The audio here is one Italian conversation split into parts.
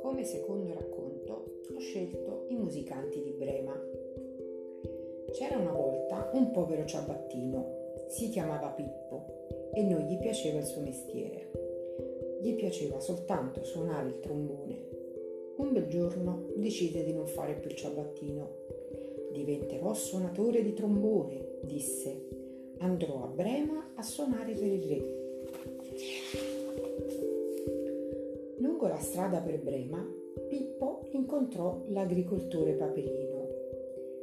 Come secondo racconto ho scelto i musicanti di Brema. C'era una volta un povero ciabattino, si chiamava Pippo e non gli piaceva il suo mestiere. Gli piaceva soltanto suonare il trombone. Un bel giorno decise di non fare più il ciabattino. Diventerò suonatore di trombone, disse. Andrò a Brema a suonare per il re. Lungo la strada per Brema, Pippo incontrò l'agricoltore Paperino.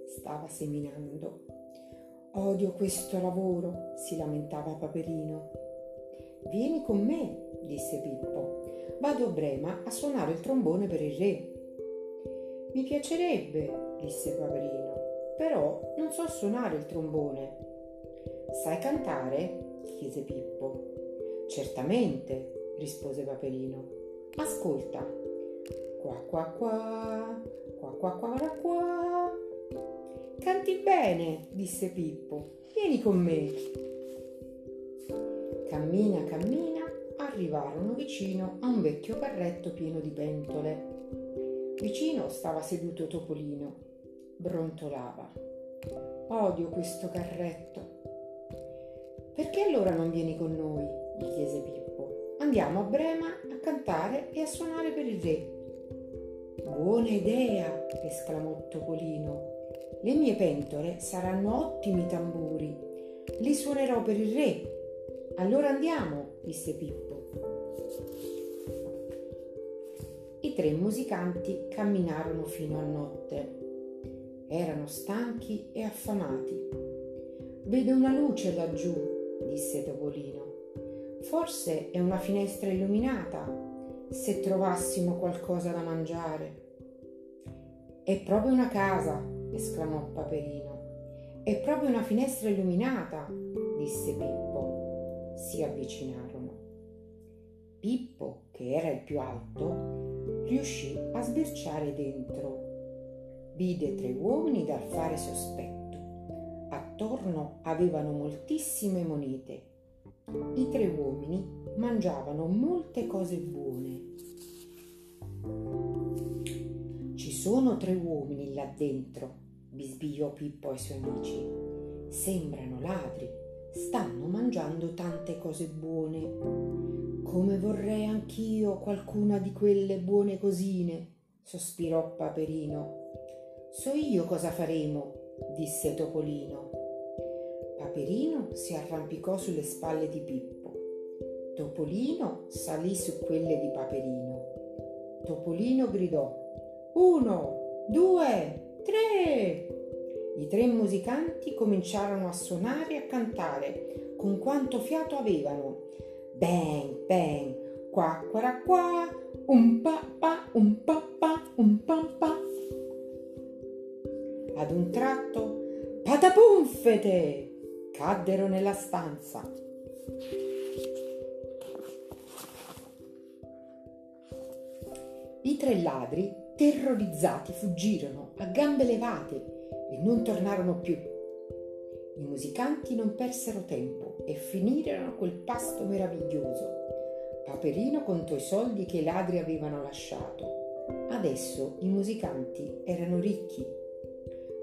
Stava seminando. Odio questo lavoro, si lamentava Paperino. Vieni con me, disse Pippo. Vado a Brema a suonare il trombone per il re. Mi piacerebbe, disse Paperino, però non so suonare il trombone. Sai cantare? chiese Pippo. Certamente, rispose Paperino. Ascolta. Qua qua qua, qua qua qua qua. Canti bene, disse Pippo. Vieni con me. Cammina, cammina, arrivarono vicino a un vecchio carretto pieno di pentole. Vicino stava seduto Topolino. Brontolava. Odio questo carretto. Perché allora non vieni con noi? gli chiese Pippo. Andiamo a Brema a cantare e a suonare per il re. Buona idea, esclamò Topolino. Le mie pentole saranno ottimi tamburi. Li suonerò per il re. Allora andiamo, disse Pippo. I tre musicanti camminarono fino a notte. Erano stanchi e affamati. Vedo una luce laggiù, disse Topolino. Forse è una finestra illuminata. Se trovassimo qualcosa da mangiare. È proprio una casa, esclamò Paperino. È proprio una finestra illuminata, disse Pippo. Si avvicinarono. Pippo, che era il più alto, riuscì a sbirciare dentro. Vide tre uomini dal fare sospetto. Attorno avevano moltissime monete. I tre uomini mangiavano molte cose buone. Ci sono tre uomini là dentro, bisbigliò Pippo ai suoi amici. Sembrano ladri, stanno mangiando tante cose buone. Come vorrei anch'io qualcuna di quelle buone cosine, sospirò Paperino. So io cosa faremo, disse Topolino. Paperino si arrampicò sulle spalle di Pippo. Topolino salì su quelle di Paperino. Topolino gridò uno, due, tre. I tre musicanti cominciarono a suonare e a cantare con quanto fiato avevano. Bang, bang, qua, qua, qua, un pa un pa pa, un pa pa. Ad un tratto, patapunfete, caddero nella stanza. I tre ladri, terrorizzati, fuggirono a gambe levate e non tornarono più. I musicanti non persero tempo e finirono quel pasto meraviglioso. Paperino contò i soldi che i ladri avevano lasciato. Adesso i musicanti erano ricchi.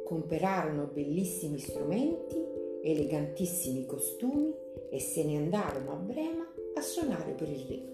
Comperarono bellissimi strumenti, elegantissimi costumi e se ne andarono a Brema a suonare per il re.